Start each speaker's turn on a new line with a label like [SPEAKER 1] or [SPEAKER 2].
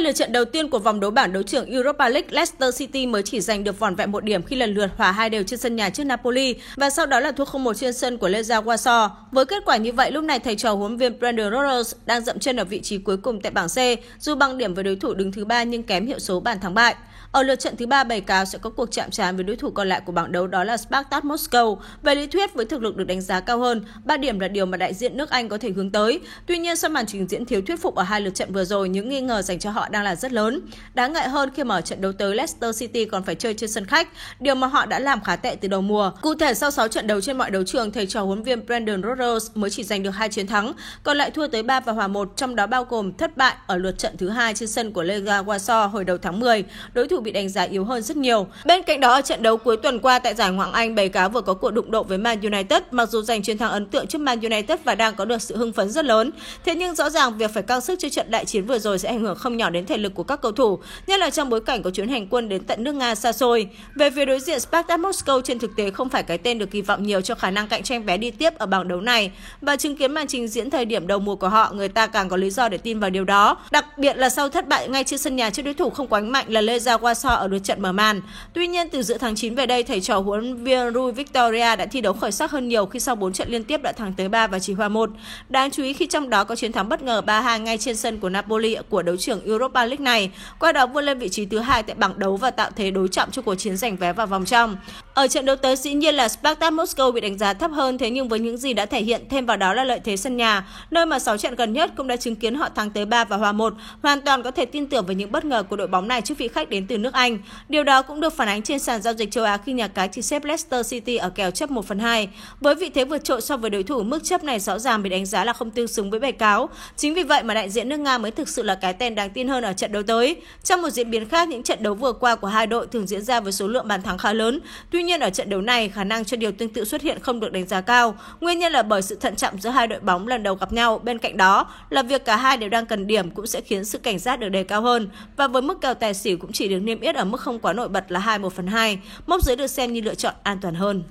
[SPEAKER 1] hai lượt trận đầu tiên của vòng đấu bảng đấu trưởng Europa League, Leicester City mới chỉ giành được vỏn vẹn một điểm khi lần lượt hòa hai đều trên sân nhà trước Napoli và sau đó là thua 0-1 trên sân của Legia Warsaw. Với kết quả như vậy, lúc này thầy trò huấn viên Brendan Rodgers đang dậm chân ở vị trí cuối cùng tại bảng C, dù bằng điểm với đối thủ đứng thứ ba nhưng kém hiệu số bàn thắng bại. Ở lượt trận thứ ba bảy cáo sẽ có cuộc chạm trán với đối thủ còn lại của bảng đấu đó là Spartak Moscow. Về lý thuyết với thực lực được đánh giá cao hơn, 3 điểm là điều mà đại diện nước Anh có thể hướng tới. Tuy nhiên sau màn trình diễn thiếu thuyết phục ở hai lượt trận vừa rồi, những nghi ngờ dành cho họ đang là rất lớn. Đáng ngại hơn khi mở trận đấu tới Leicester City còn phải chơi trên sân khách, điều mà họ đã làm khá tệ từ đầu mùa. Cụ thể sau 6 trận đấu trên mọi đấu trường, thầy trò huấn viên Brendan Rodgers mới chỉ giành được hai chiến thắng, còn lại thua tới 3 và hòa 1, trong đó bao gồm thất bại ở lượt trận thứ hai trên sân của Lega Warsaw hồi đầu tháng 10. Đối thủ bị đánh giá yếu hơn rất nhiều. Bên cạnh đó ở trận đấu cuối tuần qua tại giải Ngoại Anh, bầy cá vừa có cuộc đụng độ với Man United, mặc dù giành chiến thắng ấn tượng trước Man United và đang có được sự hưng phấn rất lớn. Thế nhưng rõ ràng việc phải căng sức cho trận đại chiến vừa rồi sẽ ảnh hưởng không nhỏ đến thể lực của các cầu thủ, nhất là trong bối cảnh có chuyến hành quân đến tận nước Nga xa xôi. Về phía đối diện Spartak Moscow trên thực tế không phải cái tên được kỳ vọng nhiều cho khả năng cạnh tranh vé đi tiếp ở bảng đấu này và chứng kiến màn trình diễn thời điểm đầu mùa của họ, người ta càng có lý do để tin vào điều đó. Đặc biệt là sau thất bại ngay trên sân nhà trước đối thủ không quá mạnh là Legia Warsaw ở lượt trận mở màn. Tuy nhiên từ giữa tháng 9 về đây, thầy trò huấn viên Rui Victoria đã thi đấu khởi sắc hơn nhiều khi sau 4 trận liên tiếp đã thắng tới 3 và chỉ hòa 1. Đáng chú ý khi trong đó có chiến thắng bất ngờ 3-2 ngay trên sân của Napoli của đấu trưởng Europa League này, qua đó vươn lên vị trí thứ hai tại bảng đấu và tạo thế đối trọng cho cuộc chiến giành vé vào vòng trong. Ở trận đấu tới dĩ nhiên là Spartak Moscow bị đánh giá thấp hơn thế nhưng với những gì đã thể hiện thêm vào đó là lợi thế sân nhà, nơi mà 6 trận gần nhất cũng đã chứng kiến họ thắng tới 3 và hòa 1, hoàn toàn có thể tin tưởng về những bất ngờ của đội bóng này trước vị khách đến từ nước Anh. Điều đó cũng được phản ánh trên sàn giao dịch châu Á khi nhà cái chỉ xếp Leicester City ở kèo chấp 1 phần 2. Với vị thế vượt trội so với đối thủ, mức chấp này rõ ràng bị đánh giá là không tương xứng với bài cáo. Chính vì vậy mà đại diện nước Nga mới thực sự là cái tên đáng tin hơn ở trận đấu tới. Trong một diễn biến khác, những trận đấu vừa qua của hai đội thường diễn ra với số lượng bàn thắng khá lớn. Tuy nhiên ở trận đấu này, khả năng cho điều tương tự xuất hiện không được đánh giá cao. Nguyên nhân là bởi sự thận trọng giữa hai đội bóng lần đầu gặp nhau. Bên cạnh đó là việc cả hai đều đang cần điểm cũng sẽ khiến sự cảnh giác được đề cao hơn. Và với mức kèo tài xỉu cũng chỉ được niêm yết ở mức không quá nổi bật là 2 1 phần 2. Mốc dưới được xem như lựa chọn an toàn hơn.